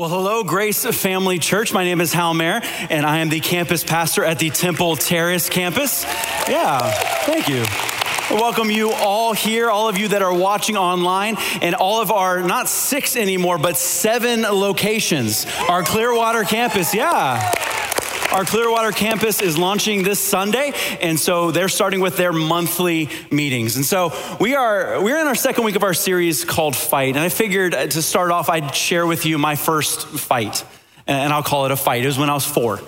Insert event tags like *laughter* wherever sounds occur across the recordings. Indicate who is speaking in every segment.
Speaker 1: Well, hello, Grace Family Church. My name is Hal Mayer, and I am the campus pastor at the Temple Terrace campus. Yeah, thank you. Welcome you all here, all of you that are watching online, and all of our, not six anymore, but seven locations. Our Clearwater campus, yeah. Our Clearwater campus is launching this Sunday, and so they're starting with their monthly meetings. And so we are we're in our second week of our series called Fight. And I figured uh, to start off, I'd share with you my first fight, and I'll call it a fight. It was when I was four.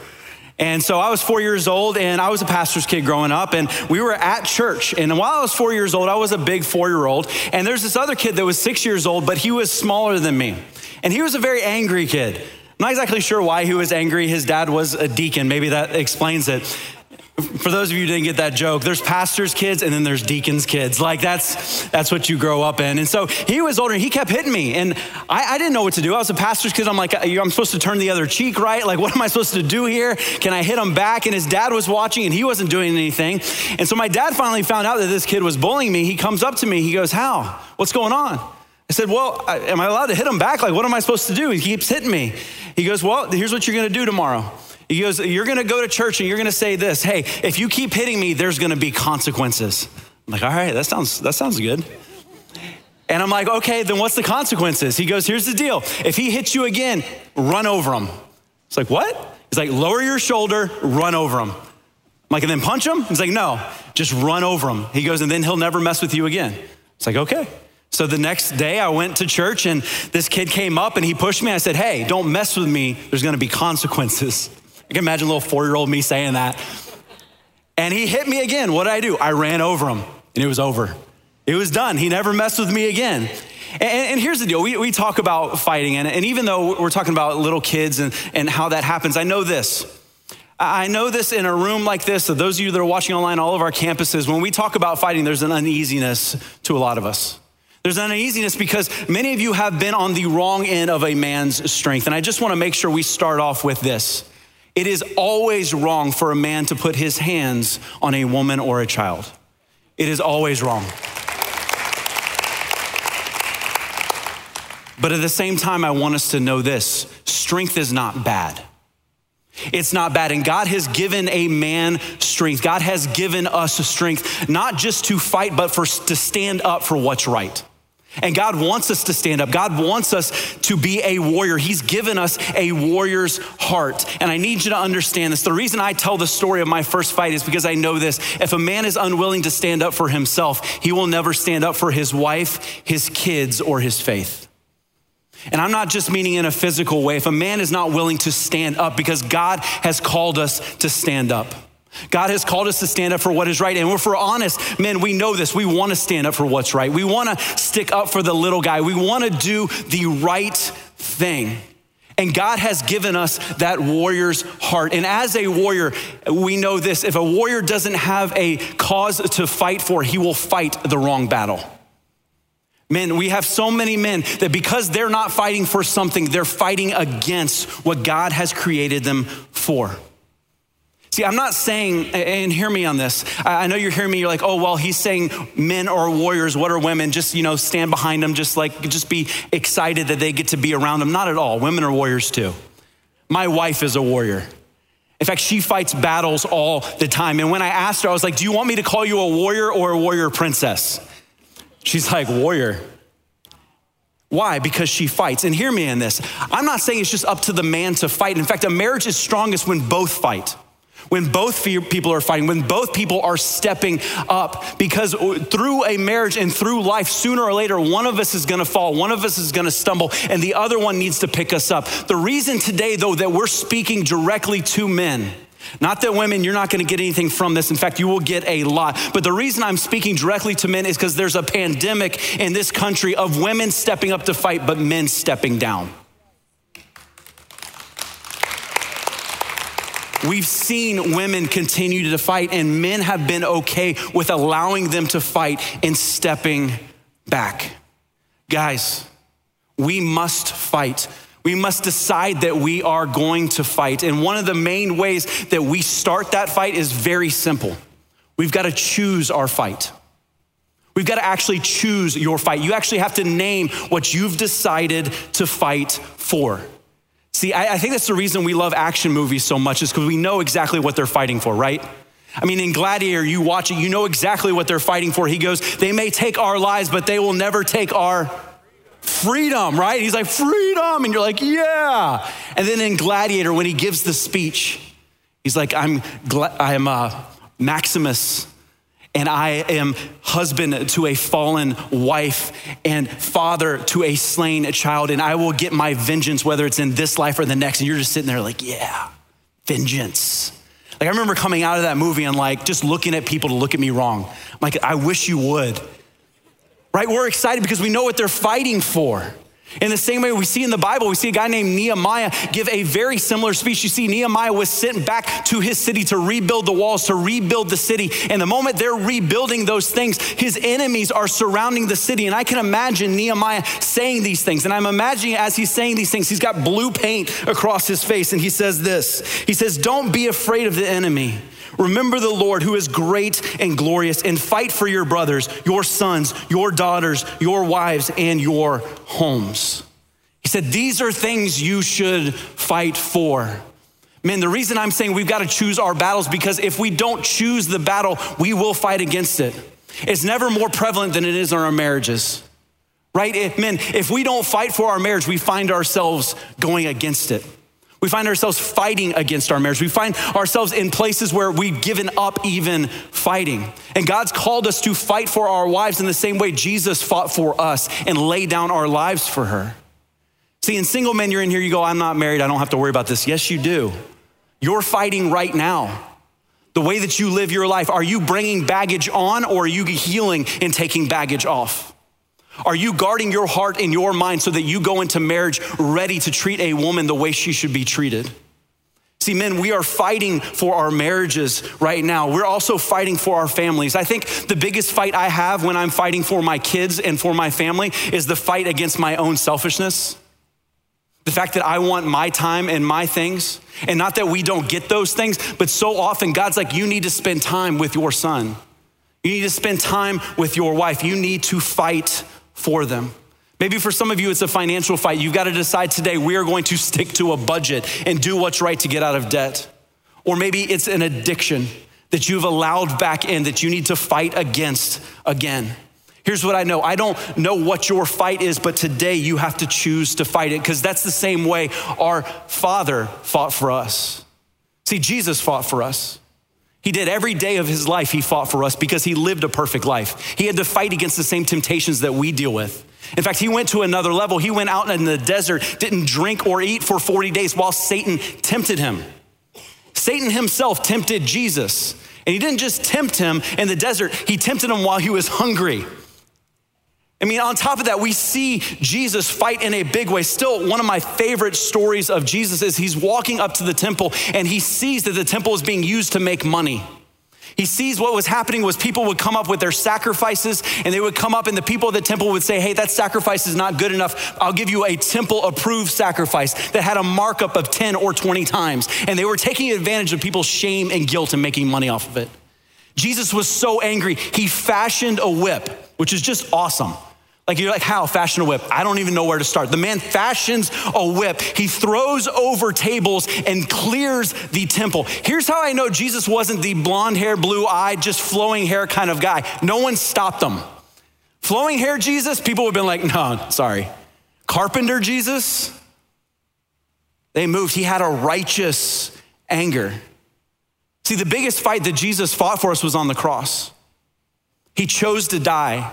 Speaker 1: And so I was four years old, and I was a pastor's kid growing up, and we were at church. And while I was four years old, I was a big four year old. And there's this other kid that was six years old, but he was smaller than me. And he was a very angry kid. I'm not exactly sure why he was angry. His dad was a deacon. Maybe that explains it. For those of you who didn't get that joke, there's pastors' kids and then there's deacons' kids. Like that's that's what you grow up in. And so he was older. He kept hitting me, and I, I didn't know what to do. I was a pastor's kid. I'm like, I'm supposed to turn the other cheek, right? Like, what am I supposed to do here? Can I hit him back? And his dad was watching, and he wasn't doing anything. And so my dad finally found out that this kid was bullying me. He comes up to me. He goes, "Hal? What's going on?" I said, Well, am I allowed to hit him back? Like, what am I supposed to do? He keeps hitting me. He goes, Well, here's what you're going to do tomorrow. He goes, You're going to go to church and you're going to say this Hey, if you keep hitting me, there's going to be consequences. I'm like, All right, that sounds, that sounds good. And I'm like, Okay, then what's the consequences? He goes, Here's the deal. If he hits you again, run over him. It's like, What? He's like, Lower your shoulder, run over him. I'm like, And then punch him? He's like, No, just run over him. He goes, And then he'll never mess with you again. It's like, Okay. So the next day I went to church and this kid came up and he pushed me. I said, Hey, don't mess with me. There's gonna be consequences. *laughs* I can imagine a little four year old me saying that. And he hit me again. What did I do? I ran over him and it was over. It was done. He never messed with me again. And, and here's the deal we, we talk about fighting, and, and even though we're talking about little kids and, and how that happens, I know this. I know this in a room like this, so those of you that are watching online, all of our campuses, when we talk about fighting, there's an uneasiness to a lot of us. There's an uneasiness because many of you have been on the wrong end of a man's strength. And I just want to make sure we start off with this. It is always wrong for a man to put his hands on a woman or a child. It is always wrong. But at the same time, I want us to know this strength is not bad. It's not bad. And God has given a man strength. God has given us strength, not just to fight, but for to stand up for what's right. And God wants us to stand up. God wants us to be a warrior. He's given us a warrior's heart. And I need you to understand this. The reason I tell the story of my first fight is because I know this. If a man is unwilling to stand up for himself, he will never stand up for his wife, his kids, or his faith. And I'm not just meaning in a physical way. If a man is not willing to stand up because God has called us to stand up. God has called us to stand up for what is right. And if we're honest, men, we know this. We want to stand up for what's right. We want to stick up for the little guy. We want to do the right thing. And God has given us that warrior's heart. And as a warrior, we know this if a warrior doesn't have a cause to fight for, he will fight the wrong battle. Men, we have so many men that because they're not fighting for something, they're fighting against what God has created them for. See, I'm not saying, and hear me on this. I know you're hearing me, you're like, oh, well, he's saying men are warriors. What are women? Just, you know, stand behind them, just like, just be excited that they get to be around them. Not at all. Women are warriors too. My wife is a warrior. In fact, she fights battles all the time. And when I asked her, I was like, do you want me to call you a warrior or a warrior princess? She's like, warrior. Why? Because she fights. And hear me in this. I'm not saying it's just up to the man to fight. In fact, a marriage is strongest when both fight when both people are fighting, when both people are stepping up. Because uh, through a marriage and through life, sooner or later, one of us is gonna fall, one of us is gonna stumble, and the other one needs to pick us up. The reason today, though, that we're speaking directly to men. Not that women, you're not gonna get anything from this. In fact, you will get a lot. But the reason I'm speaking directly to men is because there's a pandemic in this country of women stepping up to fight, but men stepping down. We've seen women continue to fight, and men have been okay with allowing them to fight and stepping back. Guys, we must fight. We must decide that we are going to fight. And one of the main ways that we start that fight is very simple. We've got to choose our fight. We've got to actually choose your fight. You actually have to name what you've decided to fight for. See, I, I think that's the reason we love action movies so much, is because we know exactly what they're fighting for, right? I mean, in Gladiator, you watch it, you know exactly what they're fighting for. He goes, They may take our lives, but they will never take our freedom, right? He's like, Freedom. And you're like, Yeah. And then in Gladiator, when he gives the speech, he's like, I'm, I'm uh, Maximus and I am husband to a fallen wife and father to a slain child, and I will get my vengeance, whether it's in this life or the next. And you're just sitting there like, yeah, vengeance. Like I remember coming out of that movie and like just looking at people to look at me wrong. I'm like, I wish you would. Right? We're excited because we know what they're fighting for. In the same way we see in the Bible, we see a guy named Nehemiah give a very similar speech. You see, Nehemiah was sent back to his city to rebuild the walls, to rebuild the city. And the moment they're rebuilding those things, his enemies are surrounding the city. And I can imagine Nehemiah saying these things. And I'm imagining as he's saying these things, he's got blue paint across his face. And he says this He says, Don't be afraid of the enemy. Remember the Lord who is great and glorious, and fight for your brothers, your sons, your daughters, your wives, and your homes. He said, These are things you should fight for. Man, the reason I'm saying we've got to choose our battles because if we don't choose the battle, we will fight against it. It's never more prevalent than it is in our marriages, right? If, Men, if we don't fight for our marriage, we find ourselves going against it. We find ourselves fighting against our marriage. We find ourselves in places where we've given up even fighting. And God's called us to fight for our wives in the same way Jesus fought for us and lay down our lives for her. See, in single men, you're in here, you go, I'm not married, I don't have to worry about this. Yes, you do. You're fighting right now. The way that you live your life, are you bringing baggage on or are you healing and taking baggage off? Are you guarding your heart and your mind so that you go into marriage ready to treat a woman the way she should be treated? See, men, we are fighting for our marriages right now. We're also fighting for our families. I think the biggest fight I have when I'm fighting for my kids and for my family is the fight against my own selfishness. The fact that I want my time and my things, and not that we don't get those things, but so often God's like, you need to spend time with your son. You need to spend time with your wife. You need to fight for them. Maybe for some of you, it's a financial fight. You've got to decide today, we are going to stick to a budget and do what's right to get out of debt. Or maybe it's an addiction that you've allowed back in that you need to fight against again. Here's what I know I don't know what your fight is, but today you have to choose to fight it because that's the same way our Father fought for us. See, Jesus fought for us. He did every day of his life, he fought for us because he lived a perfect life. He had to fight against the same temptations that we deal with. In fact, he went to another level. He went out in the desert, didn't drink or eat for 40 days while Satan tempted him. Satan himself tempted Jesus. And he didn't just tempt him in the desert, he tempted him while he was hungry. I mean, on top of that, we see Jesus fight in a big way. Still, one of my favorite stories of Jesus is he's walking up to the temple and he sees that the temple is being used to make money. He sees what was happening was people would come up with their sacrifices and they would come up and the people of the temple would say, Hey, that sacrifice is not good enough. I'll give you a temple approved sacrifice that had a markup of 10 or 20 times. And they were taking advantage of people's shame and guilt and making money off of it. Jesus was so angry, he fashioned a whip, which is just awesome. Like you're like, how fashion a whip? I don't even know where to start. The man fashions a whip. He throws over tables and clears the temple. Here's how I know Jesus wasn't the blonde hair, blue eyed, just flowing hair kind of guy. No one stopped him. Flowing hair Jesus, people would have been like, no, sorry. Carpenter Jesus, they moved. He had a righteous anger. See, the biggest fight that Jesus fought for us was on the cross. He chose to die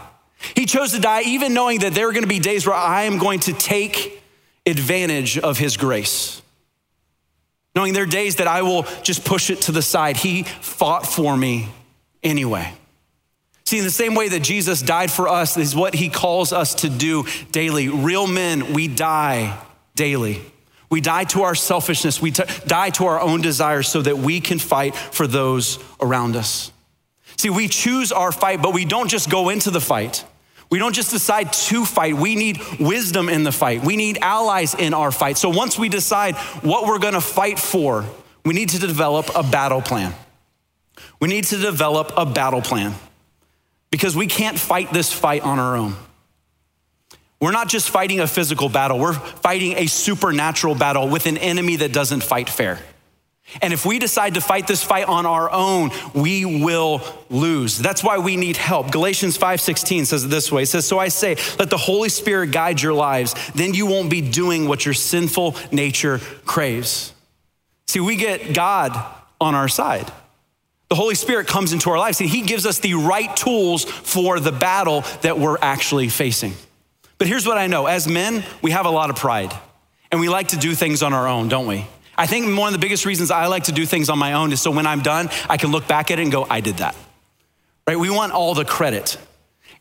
Speaker 1: he chose to die even knowing that there are going to be days where I am going to take advantage of his grace. Knowing there are days that I will just push it to the side. He fought for me anyway. See, in the same way that Jesus died for us is what he calls us to do daily. Real men, we die daily. We die to our selfishness, we t- die to our own desires so that we can fight for those around us. See, we choose our fight, but we don't just go into the fight. We don't just decide to fight. We need wisdom in the fight. We need allies in our fight. So once we decide what we're going to fight for, we need to develop a battle plan. We need to develop a battle plan because we can't fight this fight on our own. We're not just fighting a physical battle, we're fighting a supernatural battle with an enemy that doesn't fight fair. And if we decide to fight this fight on our own, we will lose. That's why we need help. Galatians 5:16 says it this way. It says, "So I say, let the Holy Spirit guide your lives, then you won't be doing what your sinful nature craves." See, we get God on our side. The Holy Spirit comes into our lives and he gives us the right tools for the battle that we're actually facing. But here's what I know as men, we have a lot of pride and we like to do things on our own, don't we? I think one of the biggest reasons I like to do things on my own is so when I'm done, I can look back at it and go, I did that. Right? We want all the credit.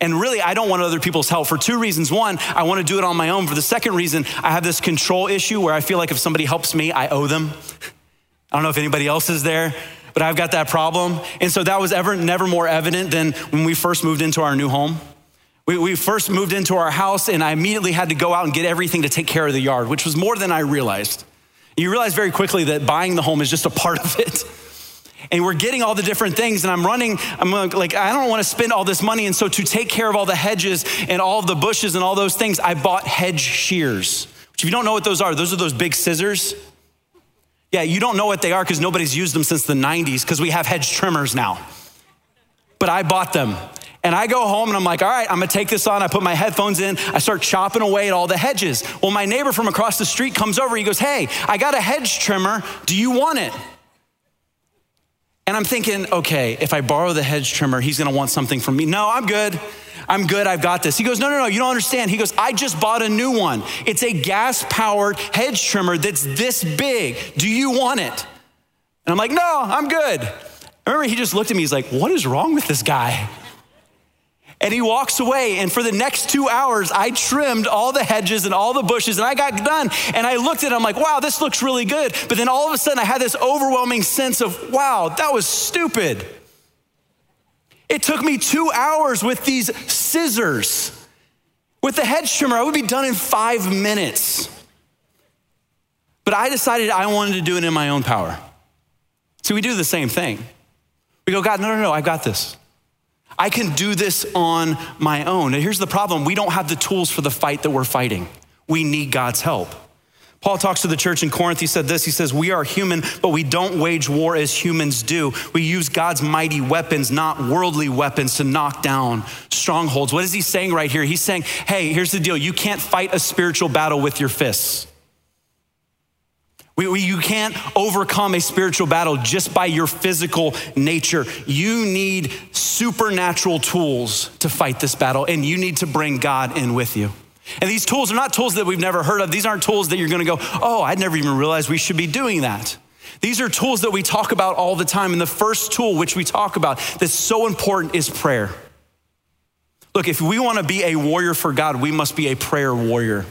Speaker 1: And really, I don't want other people's help for two reasons. One, I want to do it on my own. For the second reason, I have this control issue where I feel like if somebody helps me, I owe them. *laughs* I don't know if anybody else is there, but I've got that problem. And so that was ever never more evident than when we first moved into our new home. We, we first moved into our house, and I immediately had to go out and get everything to take care of the yard, which was more than I realized. You realize very quickly that buying the home is just a part of it. And we're getting all the different things, and I'm running. I'm like, I don't want to spend all this money. And so, to take care of all the hedges and all the bushes and all those things, I bought hedge shears. Which, if you don't know what those are, those are those big scissors. Yeah, you don't know what they are because nobody's used them since the 90s because we have hedge trimmers now. But I bought them. And I go home and I'm like, all right, I'm gonna take this on. I put my headphones in. I start chopping away at all the hedges. Well, my neighbor from across the street comes over. He goes, hey, I got a hedge trimmer. Do you want it? And I'm thinking, okay, if I borrow the hedge trimmer, he's gonna want something from me. No, I'm good. I'm good. I've got this. He goes, no, no, no, you don't understand. He goes, I just bought a new one. It's a gas powered hedge trimmer that's this big. Do you want it? And I'm like, no, I'm good. I remember he just looked at me. He's like, what is wrong with this guy? And he walks away. And for the next two hours, I trimmed all the hedges and all the bushes and I got done. And I looked at it, I'm like, wow, this looks really good. But then all of a sudden, I had this overwhelming sense of, wow, that was stupid. It took me two hours with these scissors. With the hedge trimmer, I would be done in five minutes. But I decided I wanted to do it in my own power. So we do the same thing. We go, God, no, no, no, I've got this. I can do this on my own. And here's the problem we don't have the tools for the fight that we're fighting. We need God's help. Paul talks to the church in Corinth. He said this He says, We are human, but we don't wage war as humans do. We use God's mighty weapons, not worldly weapons, to knock down strongholds. What is he saying right here? He's saying, Hey, here's the deal you can't fight a spiritual battle with your fists. We, we, you can't overcome a spiritual battle just by your physical nature. You need supernatural tools to fight this battle, and you need to bring God in with you. And these tools are not tools that we've never heard of. These aren't tools that you're gonna go, oh, I'd never even realized we should be doing that. These are tools that we talk about all the time. And the first tool which we talk about that's so important is prayer. Look, if we wanna be a warrior for God, we must be a prayer warrior.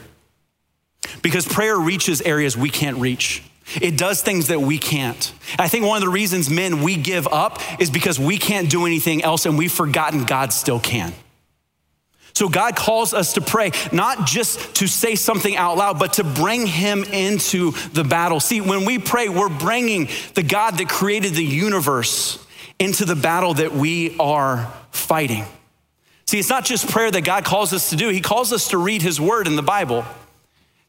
Speaker 1: Because prayer reaches areas we can't reach. It does things that we can't. I think one of the reasons men we give up is because we can't do anything else and we've forgotten God still can. So God calls us to pray, not just to say something out loud, but to bring him into the battle. See, when we pray, we're bringing the God that created the universe into the battle that we are fighting. See, it's not just prayer that God calls us to do, he calls us to read his word in the Bible.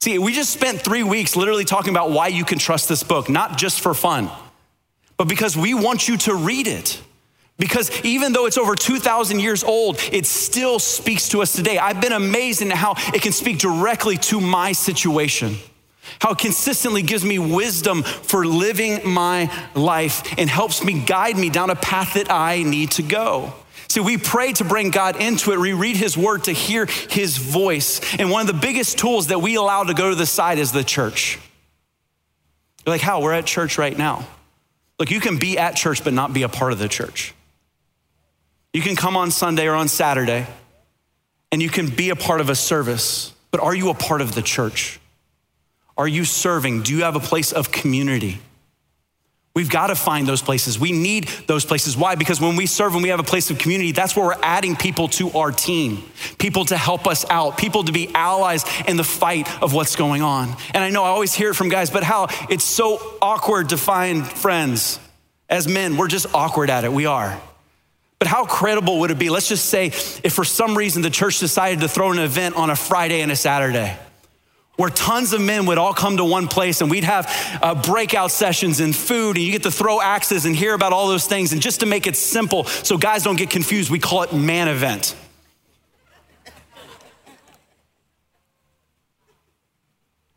Speaker 1: See, we just spent three weeks literally talking about why you can trust this book, not just for fun, but because we want you to read it. Because even though it's over 2,000 years old, it still speaks to us today. I've been amazed in how it can speak directly to my situation, how it consistently gives me wisdom for living my life and helps me guide me down a path that I need to go. See, we pray to bring God into it. We read His word to hear His voice. And one of the biggest tools that we allow to go to the side is the church. You're like, Hal? We're at church right now. Look, you can be at church, but not be a part of the church. You can come on Sunday or on Saturday, and you can be a part of a service, but are you a part of the church? Are you serving? Do you have a place of community? We've got to find those places. We need those places. Why? Because when we serve and we have a place of community, that's where we're adding people to our team, people to help us out, people to be allies in the fight of what's going on. And I know I always hear it from guys, but Hal it's so awkward to find friends. As men, we're just awkward at it. We are. But how credible would it be? Let's just say if for some reason the church decided to throw an event on a Friday and a Saturday where tons of men would all come to one place and we'd have uh, breakout sessions and food and you get to throw axes and hear about all those things. And just to make it simple so guys don't get confused, we call it man event.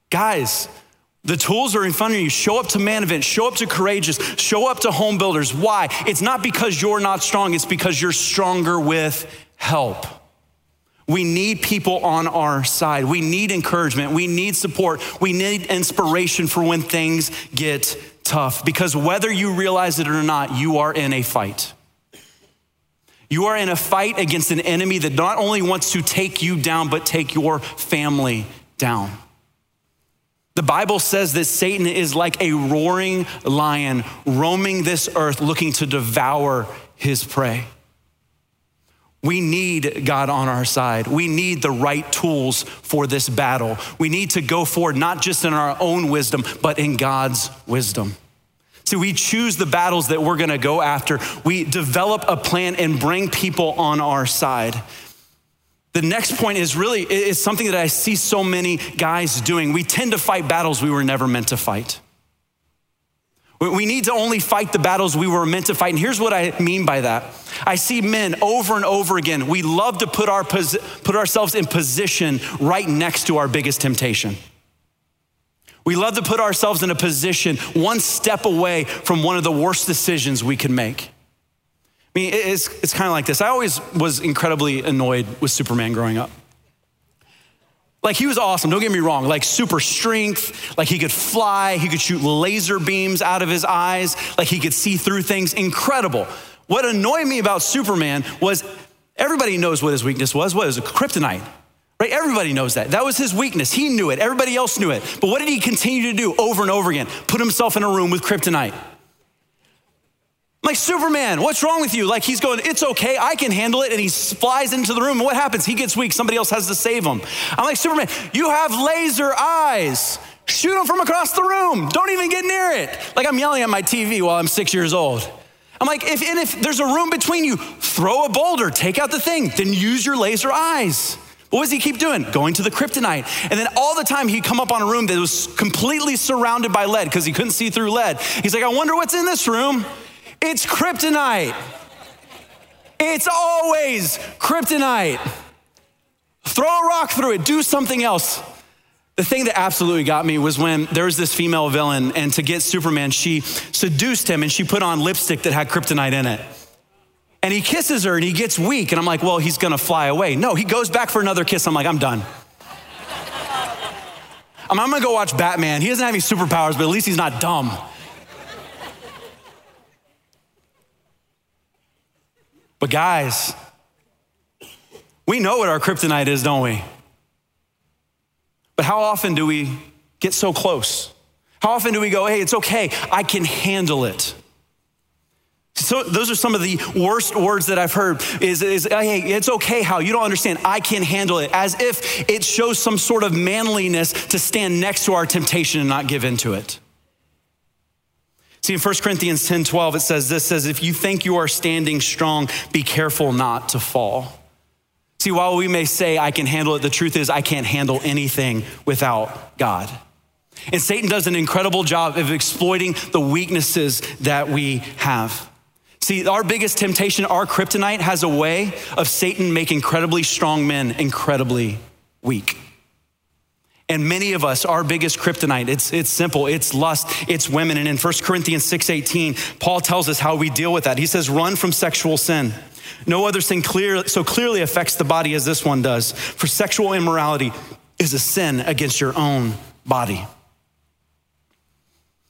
Speaker 1: Guys, the tools are in front of you. Show up to Man Event, show up to Courageous, show up to Home Builders. Why? It's not because you're not strong, it's because you're stronger with help. We need people on our side. We need encouragement. We need support. We need inspiration for when things get tough. Because whether you realize it or not, you are in a fight. You are in a fight against an enemy that not only wants to take you down, but take your family down. The Bible says that Satan is like a roaring lion roaming this earth looking to devour his prey. We need God on our side. We need the right tools for this battle. We need to go forward, not just in our own wisdom, but in God's wisdom. See, we choose the battles that we're gonna go after. We develop a plan and bring people on our side. The next point is really is something that I see so many guys doing. We tend to fight battles we were never meant to fight. We need to only fight the battles we were meant to fight. And here's what I mean by that. I see men over and over again. We love to put, our, put ourselves in position right next to our biggest temptation. We love to put ourselves in a position one step away from one of the worst decisions we can make. I mean, it's, it's kind of like this. I always was incredibly annoyed with Superman growing up. Like he was awesome, don't get me wrong, like super strength, like he could fly, he could shoot laser beams out of his eyes, like he could see through things, incredible. What annoyed me about Superman was everybody knows what his weakness was. What is it? Kryptonite. Right? Everybody knows that. That was his weakness. He knew it. Everybody else knew it. But what did he continue to do over and over again? Put himself in a room with kryptonite. Like, Superman, what's wrong with you? Like, he's going, it's okay, I can handle it. And he flies into the room. And what happens? He gets weak. Somebody else has to save him. I'm like, Superman, you have laser eyes. Shoot him from across the room. Don't even get near it. Like, I'm yelling at my TV while I'm six years old. I'm like, if, and if there's a room between you, throw a boulder, take out the thing, then use your laser eyes. What does he keep doing? Going to the kryptonite. And then all the time he'd come up on a room that was completely surrounded by lead because he couldn't see through lead. He's like, I wonder what's in this room. It's kryptonite. It's always kryptonite. Throw a rock through it, do something else. The thing that absolutely got me was when there was this female villain, and to get Superman, she seduced him and she put on lipstick that had kryptonite in it. And he kisses her and he gets weak, and I'm like, well, he's gonna fly away. No, he goes back for another kiss. I'm like, I'm done. I'm, I'm gonna go watch Batman. He doesn't have any superpowers, but at least he's not dumb. But guys, we know what our kryptonite is, don't we? But Hal often do we get so close? How often do we go, hey, it's okay, I can handle it? So those are some of the worst words that I've heard is, is hey, it's okay how you don't understand. I can handle it as if it shows some sort of manliness to stand next to our temptation and not give into it. See, in 1 Corinthians 10 12, it says this says, if you think you are standing strong, be careful not to fall. See, while we may say, I can handle it, the truth is, I can't handle anything without God. And Satan does an incredible job of exploiting the weaknesses that we have. See, our biggest temptation, our kryptonite, has a way of Satan making incredibly strong men incredibly weak. And many of us, our biggest kryptonite, it's, it's simple, it's lust, it's women. And in 1 Corinthians 6.18, Paul tells us how we deal with that. He says, run from sexual sin. No other sin clear, so clearly affects the body as this one does. For sexual immorality is a sin against your own body.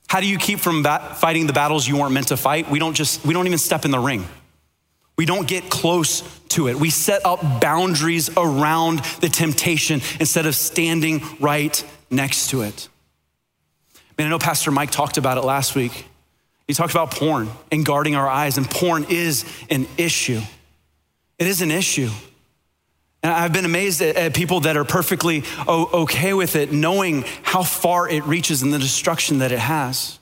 Speaker 1: How do you keep from bat- fighting the battles you weren't meant to fight? We don't just, we don't even step in the ring. We don't get close to it. We set up boundaries around the temptation instead of standing right next to it. Man, I know Pastor Mike talked about it last week. He talked about porn and guarding our eyes, and porn is an issue. It is an issue. And I've been amazed at, people that are perfectly okay with it, knowing how far it reaches and the destruction that it has.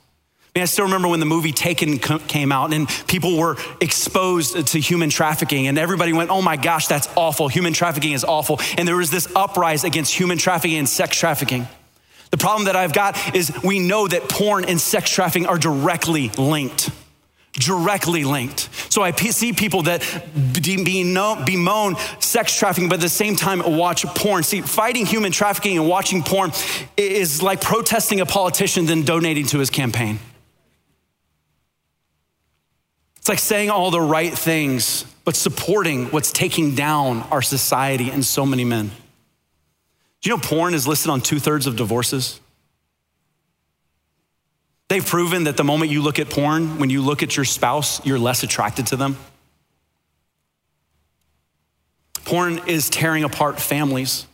Speaker 1: I, mean, I still remember when the movie Taken came out and people were exposed to human trafficking, and everybody went, Oh my gosh, that's awful. Human trafficking is awful. And there was this uprise against human trafficking and sex trafficking. The problem that I've got is we know that porn and sex trafficking are directly linked directly linked. So I see people that bemoan sex trafficking, but at the same time watch porn. See, fighting human trafficking and watching porn is like protesting a politician than donating to his campaign. It's like saying all the right things, but supporting what's taking down our society and so many men. Do you know porn is listed on two thirds of divorces? They've proven that the moment you look at porn, when you look at your spouse, you're less attracted to them. Porn is tearing apart families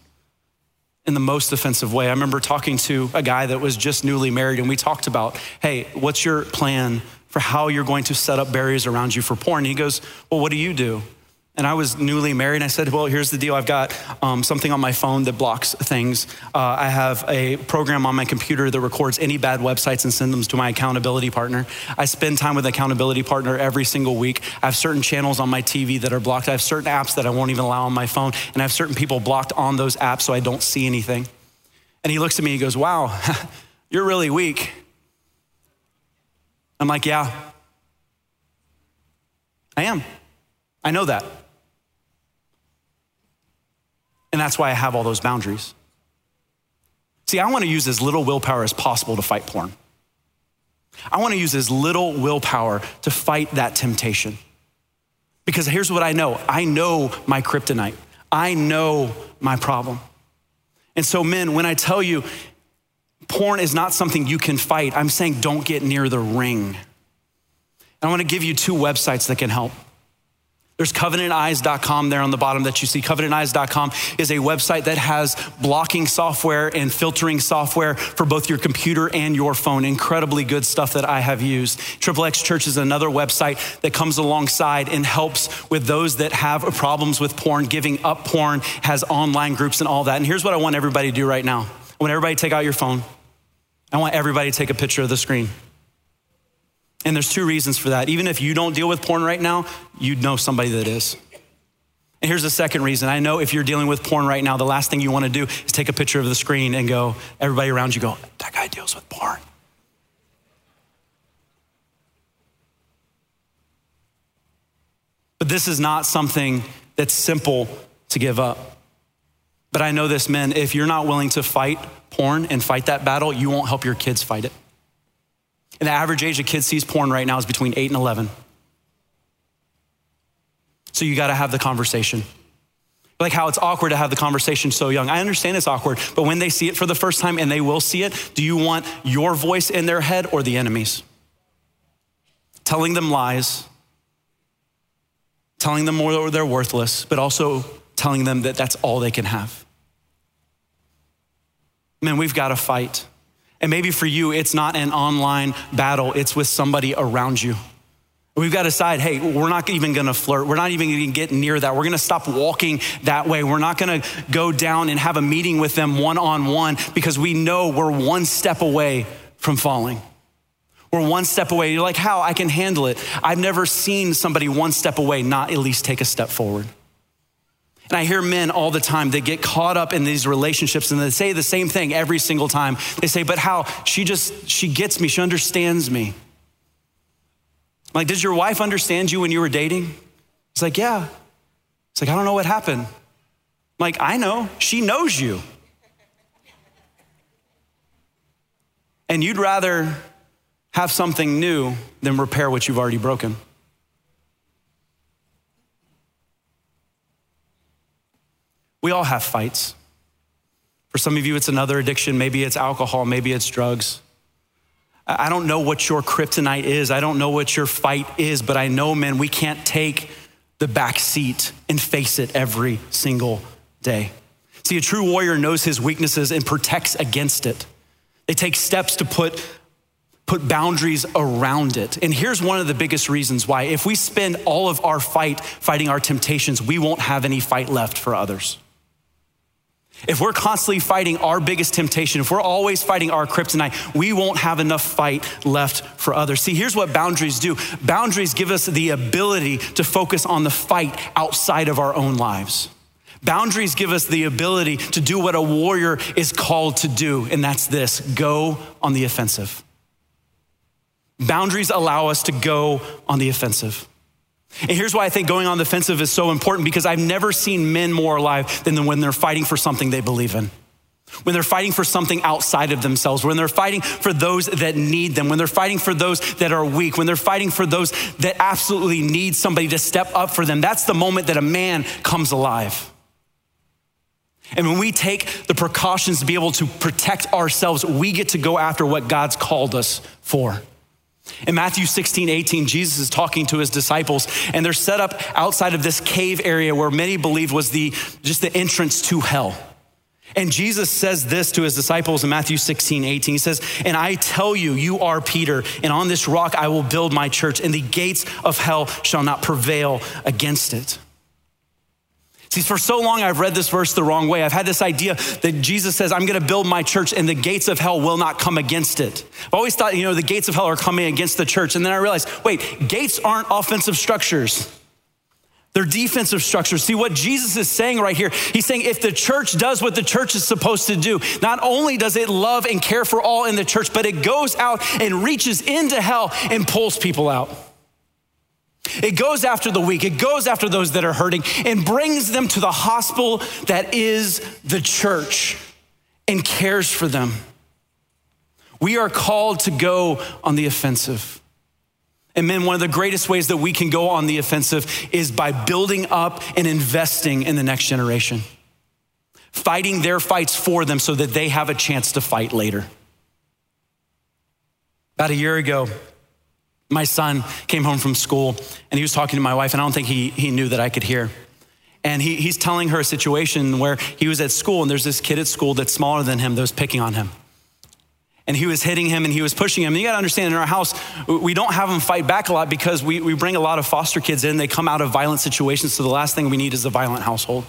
Speaker 1: in the most offensive way. I remember talking to a guy that was just newly married, and we talked about, hey, what's your plan for how you're going to set up barriers around you for porn? And he goes, well, what do you do? And I was newly married. And I said, Well, here's the deal. I've got um, something on my phone that blocks things. Uh, I have a program on my computer that records any bad websites and sends them to my accountability partner. I spend time with accountability partner every single week. I have certain channels on my TV that are blocked. I have certain apps that I won't even allow on my phone. And I have certain people blocked on those apps so I don't see anything. And he looks at me and he goes, Wow, *laughs* you're really weak. I'm like, Yeah, I am. I know that. And that's why I have all those boundaries. See, I want to use as little willpower as possible to fight porn. I want to use as little willpower to fight that temptation. Because here's what I know I know my kryptonite, I know my problem. And so, men, when I tell you porn is not something you can fight, I'm saying don't get near the ring. And I want to give you two websites that can help. There's covenanteyes.com there on the bottom that you see. Covenanteyes.com is a website that has blocking software and filtering software for both your computer and your phone. Incredibly good stuff that I have used. Triple X Church is another website that comes alongside and helps with those that have problems with porn, giving up porn, has online groups and all that. And here's what I want everybody to do right now I want everybody to take out your phone. I want everybody to take a picture of the screen. And there's two reasons for that. Even if you don't deal with porn right now, you'd know somebody that is. And here's the second reason. I know if you're dealing with porn right now, the last thing you want to do is take a picture of the screen and go, everybody around you go, that guy deals with porn. But this is not something that's simple to give up. But I know this, men, if you're not willing to fight porn and fight that battle, you won't help your kids fight it. And the average age a kid sees porn right now is between 8 and 11. So you got to have the conversation. Like Hal it's awkward to have the conversation so young. I understand it's awkward, but when they see it for the first time and they will see it, do you want your voice in their head or the enemy's? Telling them lies, telling them more they're worthless, but also telling them that that's all they can have. Man, we've got to fight. And maybe for you, it's not an online battle, it's with somebody around you. We've got to decide, hey, we're not even gonna flirt. We're not even gonna get near that. We're gonna stop walking that way. We're not gonna go down and have a meeting with them one on one because we know we're one step away from falling. We're one step away. You're like, Hal? I can handle it. I've never seen somebody one step away not at least take a step forward. And I hear men all the time that get caught up in these relationships and they say the same thing every single time. They say, but Hal? She just, she gets me, she understands me. like, did your wife understand you when you were dating? It's like, yeah. It's like, I don't know what happened. I'm like, I know, she knows you. And you'd rather have something new than repair what you've already broken. We all have fights. For some of you, it's another addiction. Maybe it's alcohol, maybe it's drugs. I don't know what your kryptonite is. I don't know what your fight is, but I know, man, we can't take the back seat and face it every single day. See, a true warrior knows his weaknesses and protects against it. They take steps to put, put boundaries around it. And here's one of the biggest reasons why. If we spend all of our fight fighting our temptations, we won't have any fight left for others. If we're constantly fighting our biggest temptation, if we're always fighting our kryptonite, we won't have enough fight left for others. See, here's what boundaries do boundaries give us the ability to focus on the fight outside of our own lives. Boundaries give us the ability to do what a warrior is called to do, and that's this go on the offensive. Boundaries allow us to go on the offensive. And here's why I think going on the offensive is so important because I've never seen men more alive than when they're fighting for something they believe in. When they're fighting for something outside of themselves, when they're fighting for those that need them, when they're fighting for those that are weak, when they're fighting for those that absolutely need somebody to step up for them, that's the moment that a man comes alive. And when we take the precautions to be able to protect ourselves, we get to go after what God's called us for. In Matthew 16, 18, Jesus is talking to his disciples, and they're set up outside of this cave area where many believed was the just the entrance to hell. And Jesus says this to his disciples in Matthew 16, 18. He says, And I tell you, you are Peter, and on this rock I will build my church, and the gates of hell shall not prevail against it. See, for so long I've read this verse the wrong way. I've had this idea that Jesus says, I'm gonna build my church and the gates of hell will not come against it. I've always thought, you know, the gates of hell are coming against the church. And then I realized, wait, gates aren't offensive structures. They're defensive structures. See what Jesus is saying right here? He's saying if the church does what the church is supposed to do, not only does it love and care for all in the church, but it goes out and reaches into hell and pulls people out. It goes after the weak, it goes after those that are hurting, and brings them to the hospital that is the church and cares for them. We are called to go on the offensive. And men, one of the greatest ways that we can go on the offensive is by building up and investing in the next generation, fighting their fights for them so that they have a chance to fight later. About a year ago, my son came home from school and he was talking to my wife, and I don't think he, he knew that I could hear. And he, he's telling her a situation where he was at school, and there's this kid at school that's smaller than him that was picking on him. And he was hitting him and he was pushing him. And you gotta understand, in our house, we don't have them fight back a lot because we, we bring a lot of foster kids in. They come out of violent situations, so the last thing we need is a violent household.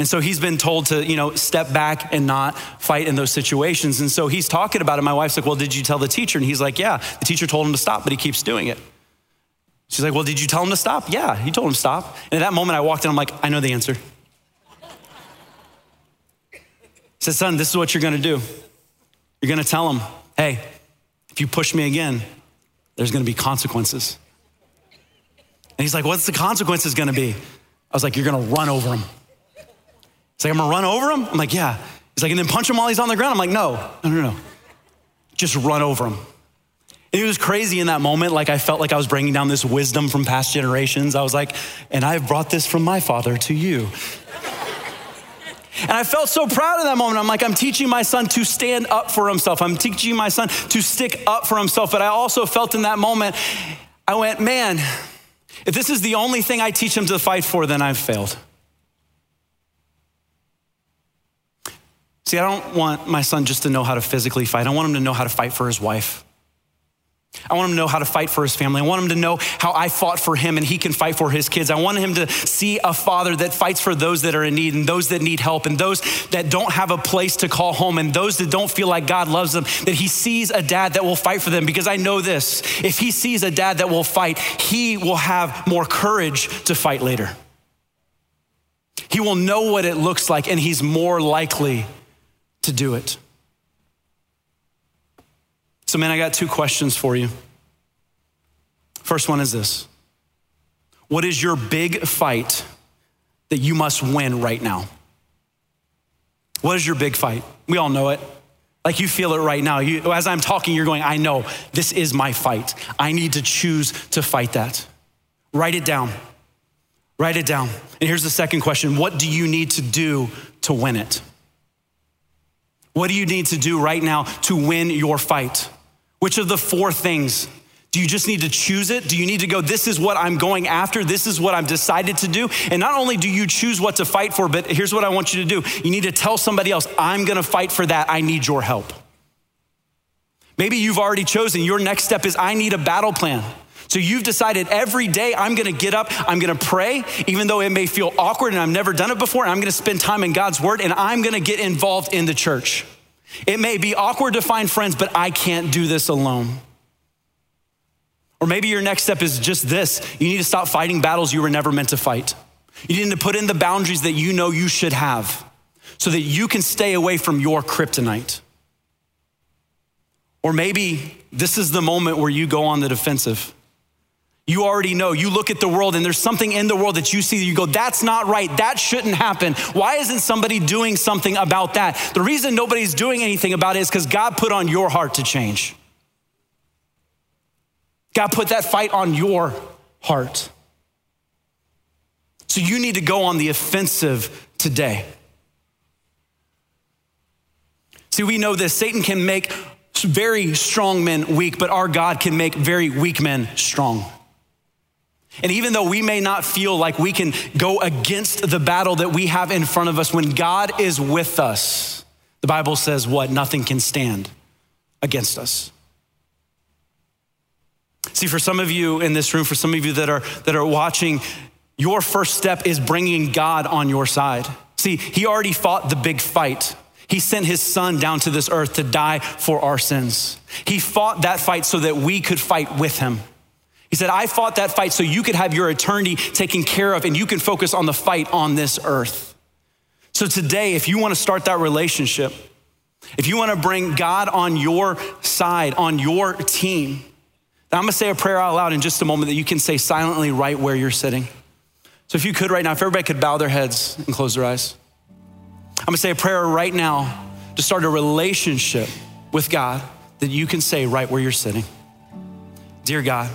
Speaker 1: And so he's been told to, you know, step back and not fight in those situations. And so he's talking about it. My wife's like, Well, did you tell the teacher? And he's like, Yeah, the teacher told him to stop, but he keeps doing it. She's like, Well, did you tell him to stop? Yeah, he told him to stop. And at that moment, I walked in, I'm like, I know the answer. He said, Son, this is what you're gonna do. You're gonna tell him, Hey, if you push me again, there's gonna be consequences. And he's like, What's the consequences gonna be? I was like, You're gonna run over him. He's like, I'm gonna run over him? I'm like, yeah. He's like, and then punch him while he's on the ground? I'm like, no, no, no, no. Just run over him. And it was crazy in that moment. Like, I felt like I was bringing down this wisdom from past generations. I was like, and I've brought this from my father to you. And I felt so proud in that moment. I'm like, I'm teaching my son to stand up for himself. I'm teaching my son to stick up for himself. But I also felt in that moment, I went, man, if this is the only thing I teach him to fight for, then I've failed. See, I don't want my son just to know how to physically fight. I want him to know how to fight for his wife. I want him to know how to fight for his family. I want him to know how I fought for him and he can fight for his kids. I want him to see a father that fights for those that are in need and those that need help and those that don't have a place to call home and those that don't feel like God loves them, that he sees a dad that will fight for them. Because I know this if he sees a dad that will fight, he will have more courage to fight later. He will know what it looks like and he's more likely to do it. So, man, I got two questions for you. First one is this What is your big fight that you must win right now? What is your big fight? We all know it. Like you feel it right now. You, as I'm talking, you're going, I know this is my fight. I need to choose to fight that. Write it down. Write it down. And here's the second question What do you need to do to win it? What do you need to do right now to win your fight? Which of the four things? Do you just need to choose it? Do you need to go, this is what I'm going after? This is what I've decided to do? And not only do you choose what to fight for, but here's what I want you to do you need to tell somebody else, I'm gonna fight for that. I need your help. Maybe you've already chosen. Your next step is, I need a battle plan So you've decided every day I'm gonna get up, I'm gonna pray, even though it may feel awkward and I've never done it before, and I'm gonna spend time in God's word and I'm gonna get involved in the church. It may be awkward to find friends, but I can't do this alone. Or maybe your next step is just this you need to stop fighting battles you were never meant to fight. You need to put in the boundaries that you know you should have so that you can stay away from your kryptonite. Or maybe this is the moment where you go on the defensive. You already know. You look at the world and there's something in the world that you see that you go, that's not right. That shouldn't happen. Why isn't somebody doing something about that? The reason nobody's doing anything about it is because God put on your heart to change. God put that fight on your heart. So you need to go on the offensive today. See, we know this Satan can make very strong men weak, but our God can make very weak men strong. And even though we may not feel like we can go against the battle that we have in front of us, when God is with us, the Bible says what? Nothing can stand against us. See, for some of you in this room, for some of you that are, that are watching, your first step is bringing God on your side. See, He already fought the big fight. He sent His Son down to this earth to die for our sins. He fought that fight so that we could fight with Him. He said, I fought that fight so you could have your eternity taken care of and you can focus on the fight on this earth. So today, if you want to start that relationship, if you want to bring God on your side, on your team, I'm gonna say a prayer out loud in just a moment that you can say silently right where you're sitting. So, if you could right now, if everybody could bow their heads and close their eyes, I'm gonna say a prayer right now to start a relationship with God that you can say right where you're sitting. Dear God,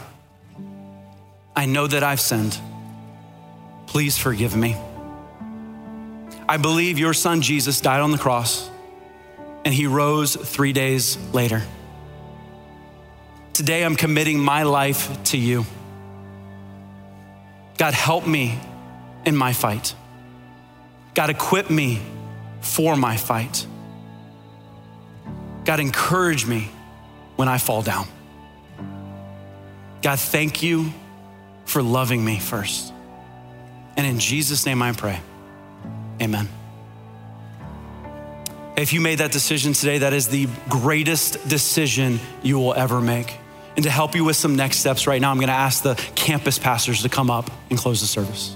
Speaker 1: I know that I've sinned. Please forgive me. I believe your son Jesus died on the cross and he rose three days later. Today I'm committing my life to you. God, help me in my fight. God, equip me for my fight. God, encourage me when I fall down. God, thank you for loving me first. And in Jesus' name I pray. Amen. If you made that decision today, that is the greatest decision you will ever make. And to help you with some next steps right now, I'm going to ask the campus pastors to come up and close the service.